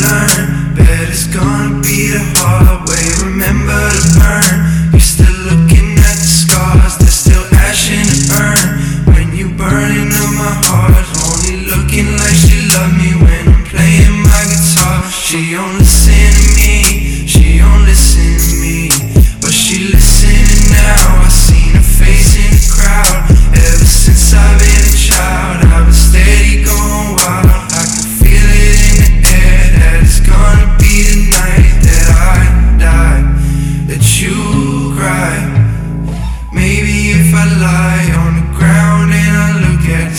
learn. Bet it's gonna be the hard way. Remember to burn. You're still looking at the scars, They're still ash in the urn. When you burning up my heart, only looking like she loved me when I'm playing my guitar. She only listen to me.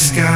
sky.